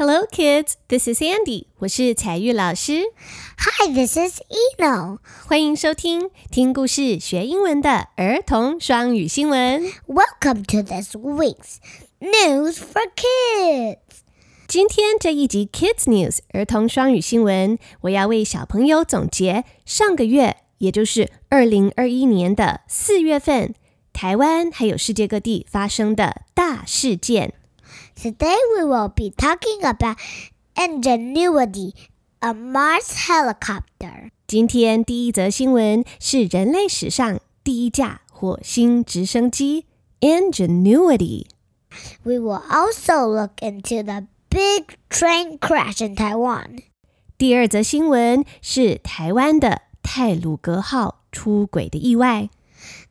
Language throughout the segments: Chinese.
Hello, kids. This is Andy. 我是彩玉老师。Hi, this is Eno. 欢迎收听听故事学英文的儿童双语新闻。Welcome to this week's News for Kids. 今天这一集 Kids News 儿童双语新闻，我要为小朋友总结上个月，也就是二零二一年的四月份，台湾还有世界各地发生的大事件。Today we will be talking about Ingenuity, a Mars helicopter. 今天第一则新闻是人类史上第一架火星直升机 Ingenuity. We will also look into the big train crash in Taiwan. 第二则新闻是台湾的太鲁阁号出轨的意外。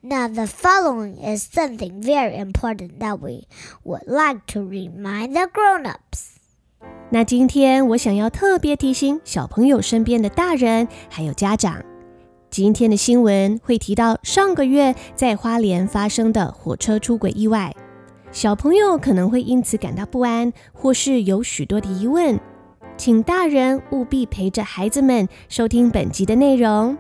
Now, the following is something very important that we would like to remind the grown-ups. 那今天我想要特别提醒小朋友身边的大人还有家长，今天的新闻会提到上个月在花莲发生的火车出轨意外，小朋友可能会因此感到不安，或是有许多的疑问，请大人务必陪着孩子们收听本集的内容。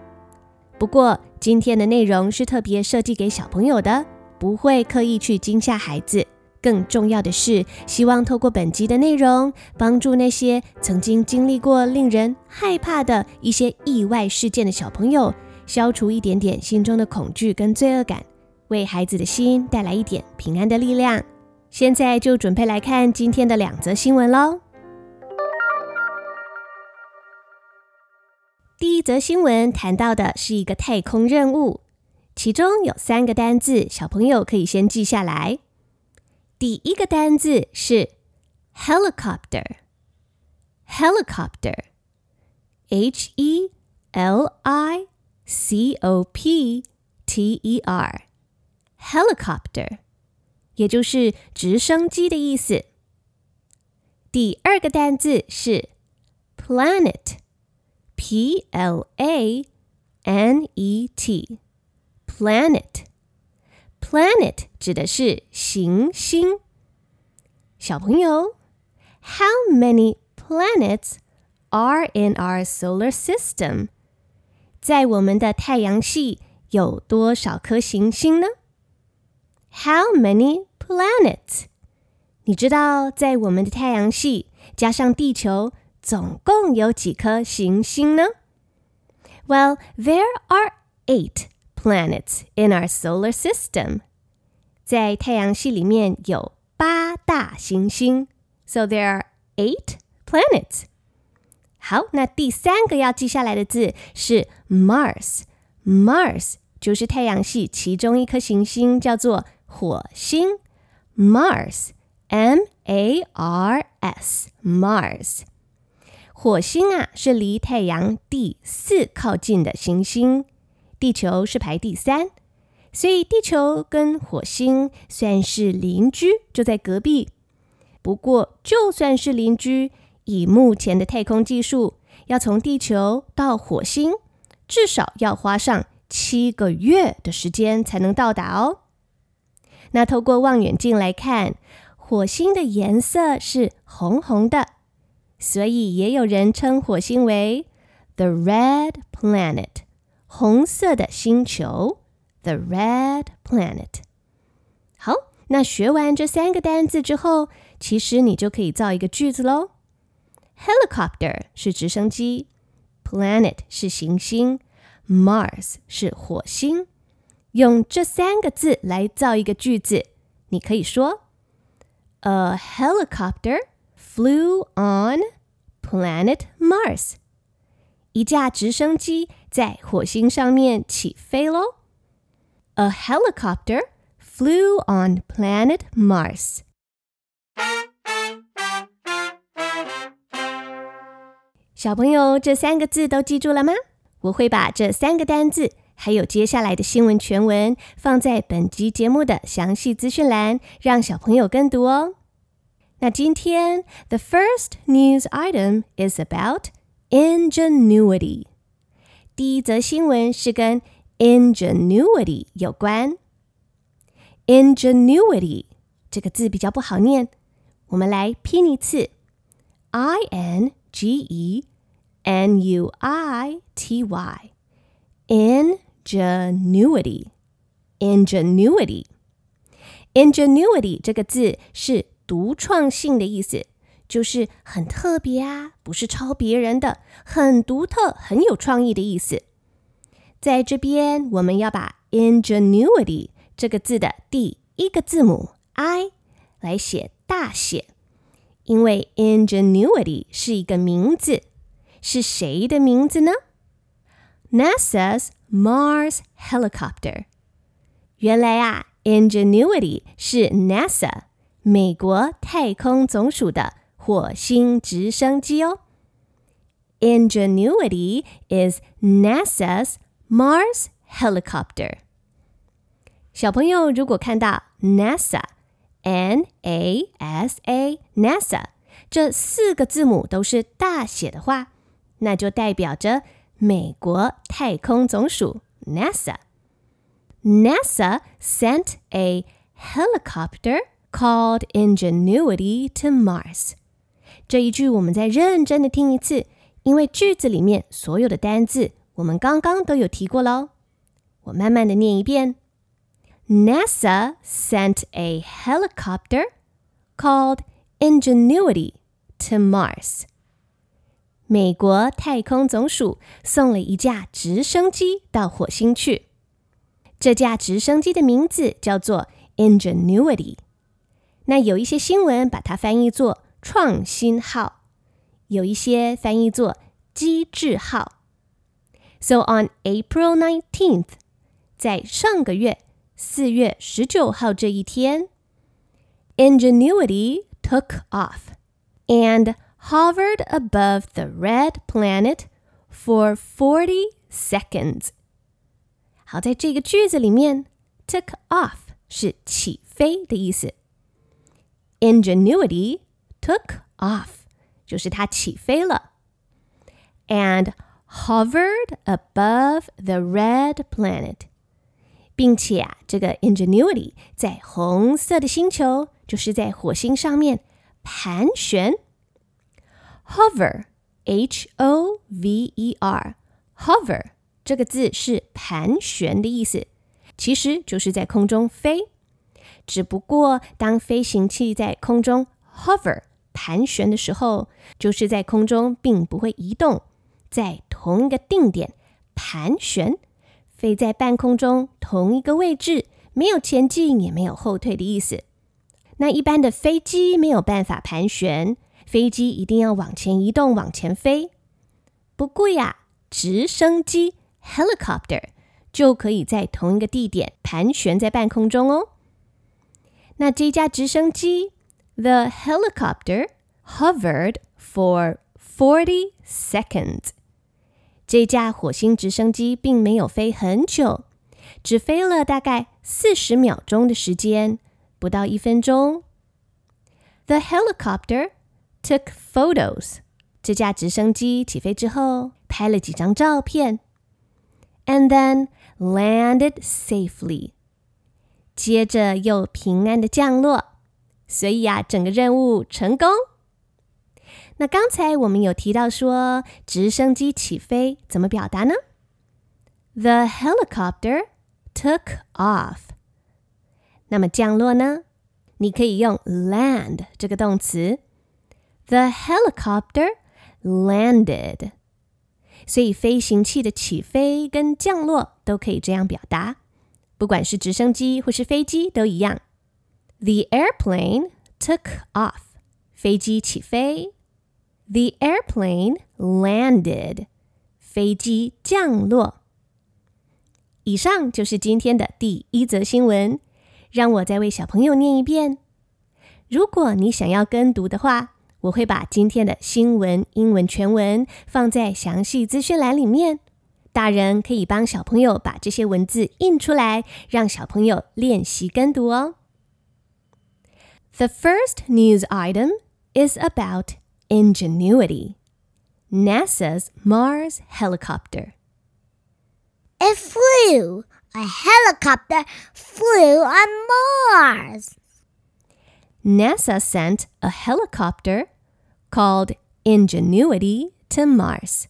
不过，今天的内容是特别设计给小朋友的，不会刻意去惊吓孩子。更重要的是，希望透过本集的内容，帮助那些曾经经历过令人害怕的一些意外事件的小朋友，消除一点点心中的恐惧跟罪恶感，为孩子的心带来一点平安的力量。现在就准备来看今天的两则新闻喽。第一则新闻谈到的是一个太空任务，其中有三个单字，小朋友可以先记下来。第一个单字是 helicopter，helicopter，H E L I C O P T E R，helicopter，也就是直升机的意思。第二个单字是 planet。P L A N E T，planet，planet planet 指的是行星。小朋友，How many planets are in our solar system？在我们的太阳系有多少颗行星呢？How many planets？你知道在我们的太阳系加上地球， 总共有几颗行星呢？Well, there are eight planets in our solar system. 在太阳系里面有八大行星，so there are eight planets. 好，那第三个要记下来的字是 Mars。Mars 就是太阳系其中一颗行星，叫做火星。Mars，M-A-R-S，Mars。火星啊，是离太阳第四靠近的行星，地球是排第三，所以地球跟火星算是邻居，就在隔壁。不过，就算是邻居，以目前的太空技术，要从地球到火星，至少要花上七个月的时间才能到达哦。那透过望远镜来看，火星的颜色是红红的。所以也有人称火星为 The Red Planet，红色的星球。The Red Planet。好，那学完这三个单字之后，其实你就可以造一个句子喽。Helicopter 是直升机，Planet 是行星，Mars 是火星。用这三个字来造一个句子，你可以说：A helicopter。Flew on planet Mars，一架直升机在火星上面起飞喽。A helicopter flew on planet Mars。小朋友，这三个字都记住了吗？我会把这三个单字，还有接下来的新闻全文，放在本集节目的详细资讯栏，让小朋友跟读哦。那今天，the first news item is about ingenuity。第一则新闻是跟 ingenuity 有关。ingenuity 这个字比较不好念，我们来拼一次 I N G E N U I T Y。Ingenuity。Ingenuity。Ingenuity 这个字是 独创性的意思，就是很特别啊，不是抄别人的，很独特、很有创意的意思。在这边，我们要把 ingenuity 这个字的第一个字母 i 来写大写，因为 ingenuity 是一个名字，是谁的名字呢？NASA's Mars Helicopter。原来啊，ingenuity 是 NASA 美国太空总署的火星直升机哦。Ingenuity is NASA's Mars Helicopter。小朋友，如果看到 NASA，N-A-S-A，NASA 这四个字母都是大写的话，那就代表着美国太空总署 NASA。NASA sent a helicopter called Ingenuity to Mars。这一句我们再认真的听一次，因为句子里面所有的单字。我们刚刚都有提过喽，我慢慢的念一遍。NASA sent a helicopter called Ingenuity to Mars。美国太空总署送了一架直升机到火星去，这架直升机的名字叫做 Ingenuity。 那有一些新闻把它翻译作创新号，有一些翻译作机智号。So on April 19th，在上个月四月十九号这一天，Ingenuity took off and hovered above the red planet for forty seconds。好，在这个句子里面，took off 是起飞的意思。 Ingenuity took off 就是它起飞了，and Hovered above the red planet，并且啊，这个 Ingenuity 在红色的星球，就是在火星上面盘旋。Hover，H-O-V-E-R，Hover 这个字是盘旋的意思，其实就是在空中飞。 只不过当飞行器在空中 hover 盘旋的时候，就是在空中并不会移动。在同一个定点盘旋，飞在半空中同一个位置，没有前进也没有后退的意思。那一般的飞机没有办法盘旋，飞机一定要往前移动，往前飞。不过呀，直升机 helicopter 就可以在同一个地点盘旋在半空中哦。那这架直升机 the helicopter hovered for forty seconds。这架火星直升机并没有飞很久，只飞了大概四十秒钟的时间，不到一分钟。The helicopter took photos。这架直升机起飞之后，拍了几张照片，and then landed safely。 接着又平安的降落，所以啊，整个任务成功。那刚才我们有提到说，直升机起飞怎么表达呢？The helicopter took off。那么降落呢？你可以用 land 这个动词。The helicopter landed。所以飞行器的起飞跟降落都可以这样表达，不管是直升机或是飞机都一样。The airplane took off。飞机起飞。The airplane landed. 飞机降落。以上就是今天的第一则新闻。让我再为小朋友念一遍。如果你想要跟读的话，我会把今天的新闻英文全文放在详细资讯栏里面。大人可以帮小朋友把这些文字印出来，让小朋友练习跟读哦。The first news item is about Ingenuity, NASA's Mars helicopter. It flew. A helicopter flew on Mars. NASA sent a helicopter called Ingenuity to Mars.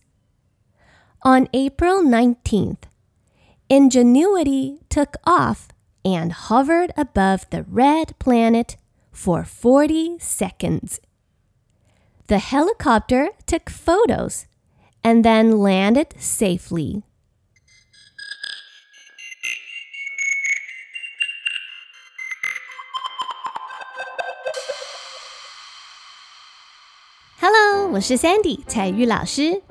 On April 19th, Ingenuity took off and hovered above the red planet for 40 seconds. The helicopter took photos and then landed safely. Hello，我是 Sandy 采玉老师，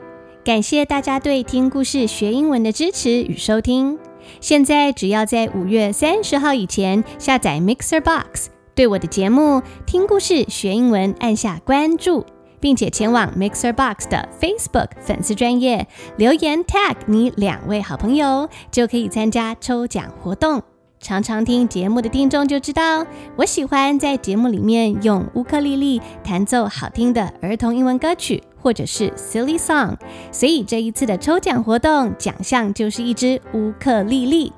感谢大家对听故事学英文的支持与收听。现在只要在五月三十号以前下载 Mixer Box，对我的节目听故事学英文按下关注，并且前往 Mixer Box 的 Facebook 粉丝专业留言 tag 你两位好朋友，就可以参加抽奖活动。常常听节目的听众就知道，我喜欢在节目里面用乌克丽丽弹奏好听的儿童英文歌曲，或者是 silly song。所以这一次的抽奖活动奖项就是一支乌克丽丽。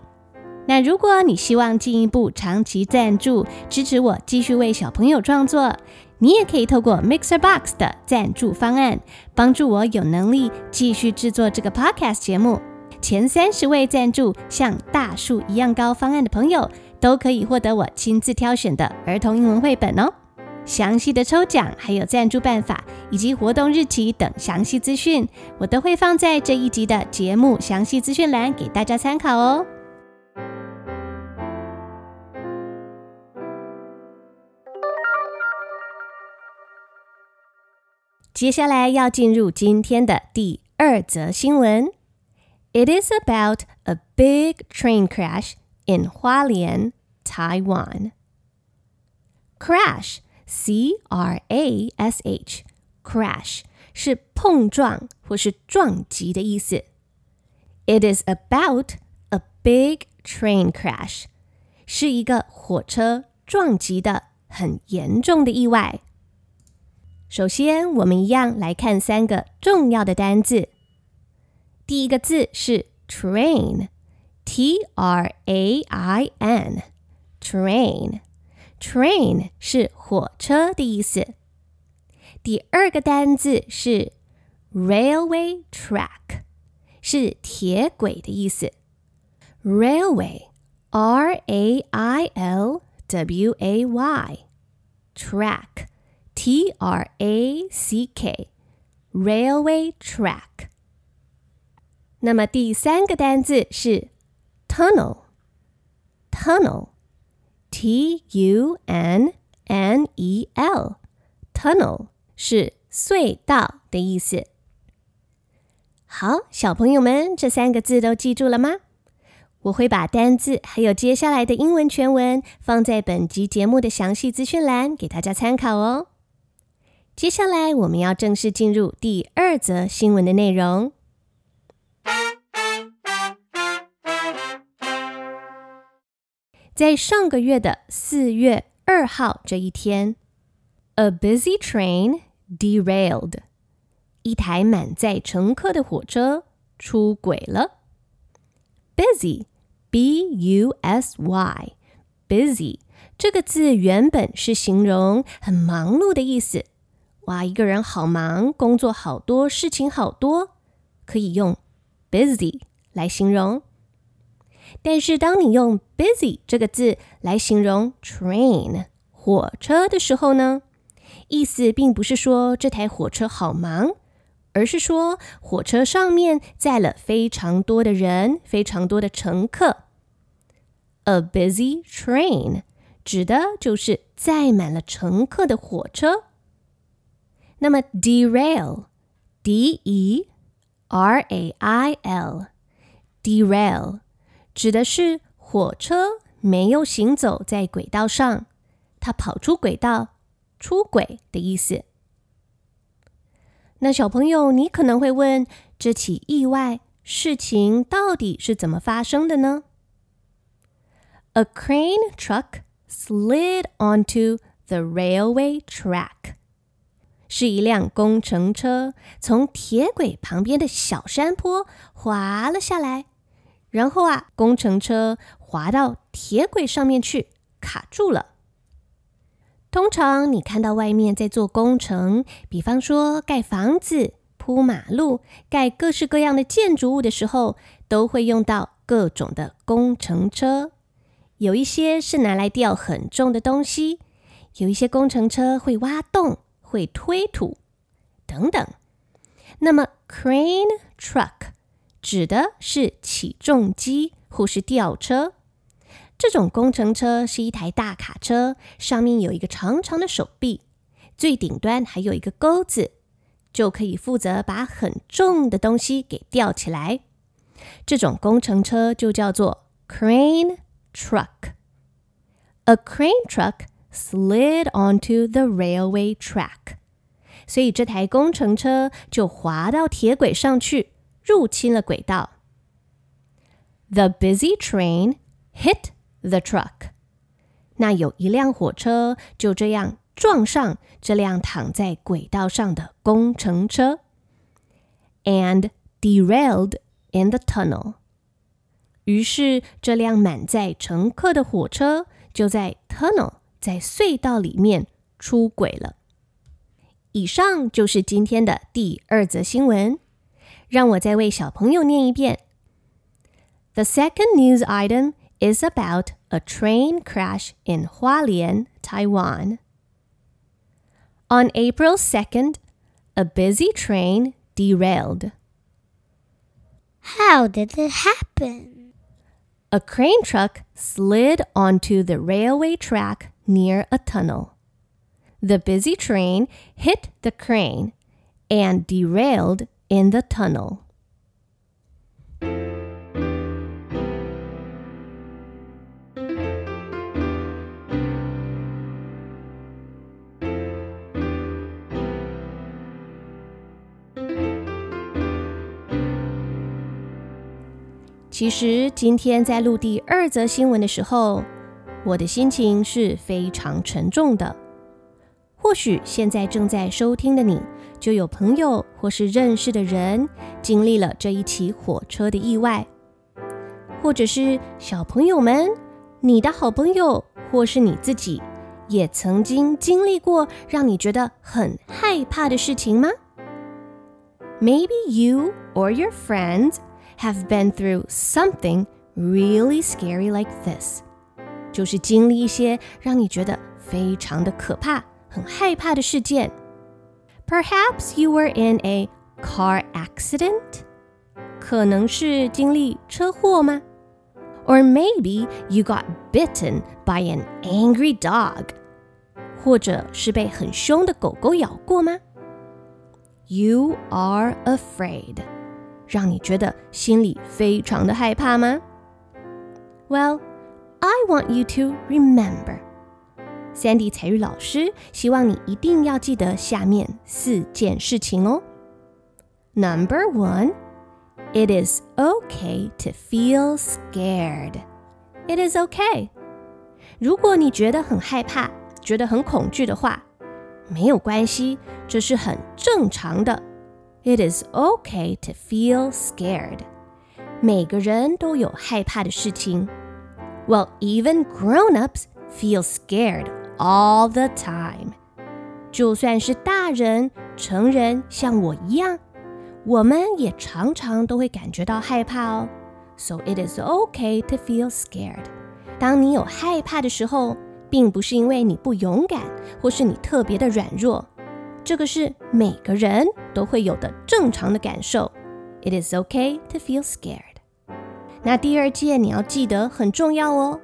那如果你希望进一步长期赞助支持我，继续为小朋友创作，你也可以透过 Mixer Box 的赞助方案，帮助我有能力继续制作这个 podcast 节目。前三十位赞助像大树一样高方案的朋友，都可以获得我亲自挑选的儿童英文绘本哦。详细的抽奖、还有赞助办法以及活动日期等详细资讯，我都会放在这一集的节目详细资讯栏给大家参考哦。接下来要进入今天的第二则新闻。It is about a big train crash in Hualien, Taiwan. Crash, C-R-A-S-H, crash 是碰撞或是撞击的意思。It is about a big train crash，是一个火车撞击的很严重的意外。首先，我们一样来看三个重要的单字。第一个字是 train，T R A I N，train Train 是火车的意思。第二个单字是 railway track，是铁轨的意思。railway，R A I L W A Y，track，T R A C K，railway track。那么第三个单字是 tunnel，tunnel T U N N E L，tunnel 是隧道的意思。好，小朋友们，这三个字都记住了吗？我会把单字还有接下来的英文全文放在本集节目的详细资讯栏，给大家参考哦。接下来我们要正式进入第二则新闻的内容。在上个月的四月二号这一天，a busy train derailed，一台满载乘客的火车出轨了。busy，b-u-s-y，busy 这个字原本是形容很忙碌的意思。哇，一个人好忙，工作好多，事情好多，可以用 busy 来形容。但是，当你用 busy 这个字来形容 train 火车的时候呢，意思并不是说这台火车好忙，而是说火车上面载了非常多的人，非常多的乘客。A busy train 指的就是载满了乘客的火车。那么 derail，d e r a i l，derail。指的是火车没有行走在轨道上，它跑出轨道、出轨的意思。那小朋友，你可能会问，这起意外事情到底是怎么发生的呢？A crane truck slid onto the railway track，是一辆工程车从铁轨旁边的小山坡滑了下来。然后啊，工程车滑到铁轨上面去，卡住了。通常你看到外面在做工程，比方说盖房子、铺马路、盖各式各样的建筑物的时候，都会用到各种的工程车。有一些是拿来吊很重的东西，有一些工程车会挖洞、会推土等等。那么，crane truck 指的是起重机或是吊车。这种工程车是一台大卡车，上面有一个长长的手臂，最顶端还有一个钩子，就可以负责把很重的东西给吊起来。这种工程车就叫做 crane truck. A crane truck slid onto the railway track. 所以这台工程车就滑到铁轨上去，入侵了轨道。The busy train hit the truck，那有一辆火车就这样撞上这辆躺在轨道上的工程车，and derailed in the tunnel。于是这辆满载乘客的火车就在 tunnel，在隧道里面出轨了。以上就是今天的第二则新闻，让我再为小朋友念一遍。The second news item is about a train crash in Hualien, Taiwan. On April 2nd, a busy train derailed. How did it happen? A crane truck slid onto the railway track near a tunnel. The busy train hit the crane and derailed in the tunnel. 其实今天在录第二则新闻的时候，我的心情是非常沉重的。或许现在正在收听的你，就有朋友或是认识的人经历了这一起火车的意外，或者是小朋友们，你的好朋友或是你自己，也曾经经历过让你觉得很害怕的事情吗？Maybe you or your friends have been through something really scary like this，就是经历一些让你觉得非常的可怕。很害怕的事件。Perhaps you were in a car accident，可能是经历车祸吗？Or maybe you got bitten by an angry dog，或者是被很凶的狗狗咬过吗？You are afraid，让你觉得心里非常的害怕吗？Well, I want you to remember. Sandy 采语老师希望你一定要记得下面四件事情哦。Number one, it is okay to feel scared. It is okay. 如果你觉得很害怕，觉得很恐惧的话，没有关系，这是很正常的。It is okay to feel scared. 每个人都有害怕的事情。Well, even grown-ups feel scared all the time，就算是大人、成人，像我一样，我们也常常都会感觉到害怕哦。So it is okay to feel scared。当你有害怕的时候，并不是因为你不勇敢，或是你特别的软弱，这个是每个人都会有的正常的感受。It is okay to feel scared。那第二件你要记得很重要哦。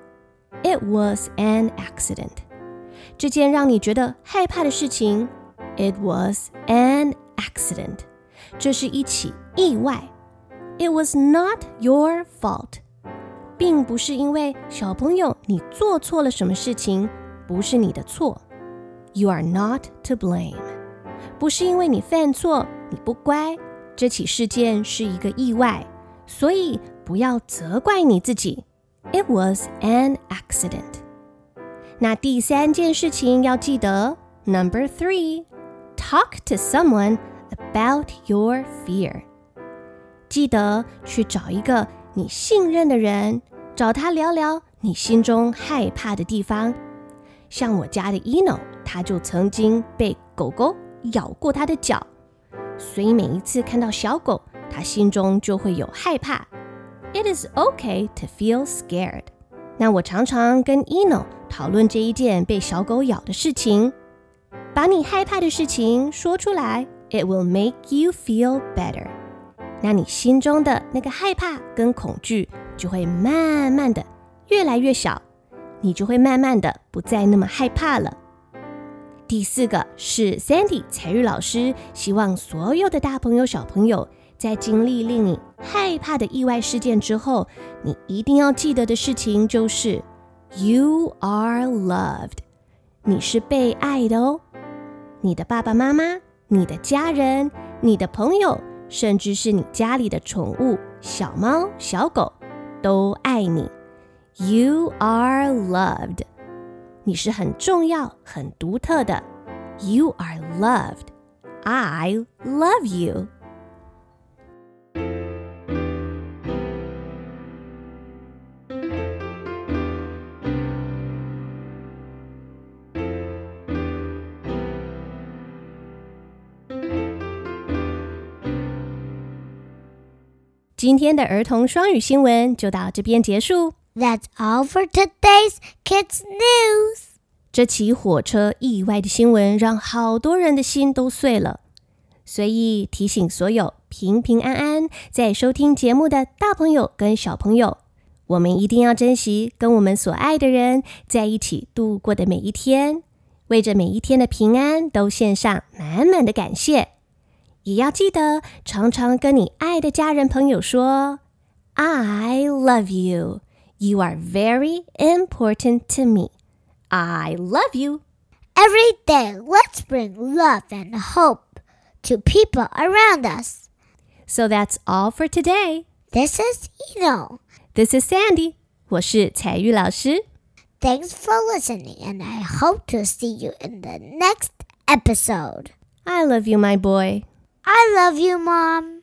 It was an accident。这件让你觉得害怕的事情，It was an accident。这是一起意外。It was not your fault，并不是因为小朋友你做错了什么事情，不是你的错。You are not to blame，不是因为你犯错，你不乖，这起事件是一个意外，所以不要责怪你自己。It was an accident。那第三件事情要记得，Number three，talk to someone about your fear。记得去找一个你信任的人，找他聊聊你心中害怕的地方。像我家的 Eno，他就曾经被狗狗咬过他的脚，所以每一次看到小狗，他心中就会有害怕。It is okay to feel scared。那我常常跟 Eno 讨论这一件被小狗咬的事情，把你害怕的事情说出来，It will make you feel better。那你心中的那个害怕跟恐惧就会慢慢的越来越小，你就会慢慢的不再那么害怕了。第四个是 Sandy 采玉老师希望所有的大朋友小朋友在经历令你害怕的意外事件之后，你一定要记得的事情就是 You are loved，你是被爱的哦。你的爸爸妈妈、你的家人、你的朋友，甚至是你家里的宠物小猫、小狗，都爱你。You are loved，你是很重要、很独特的。You are loved，I love you。今天的儿童双语新闻就到这边结束。That's all for today's kids news。这起火车意外的新闻让好多人的心都碎了，所以提醒所有平平安安在收听节目的大朋友跟小朋友，我们一定要珍惜跟我们所爱的人在一起度过的每一天，为着每一天的平安都献上满满的感谢。也要记得常常跟你爱的家人朋友说 "I love you, you are very important to me. I love you." Every day, let's bring love and hope to people around us. So that's all for today. This is Eno. This is Sandy. 我是采玉老师。Thanks for listening, and I hope to see you in the next episode. I love you, my boy. I love you, Mom.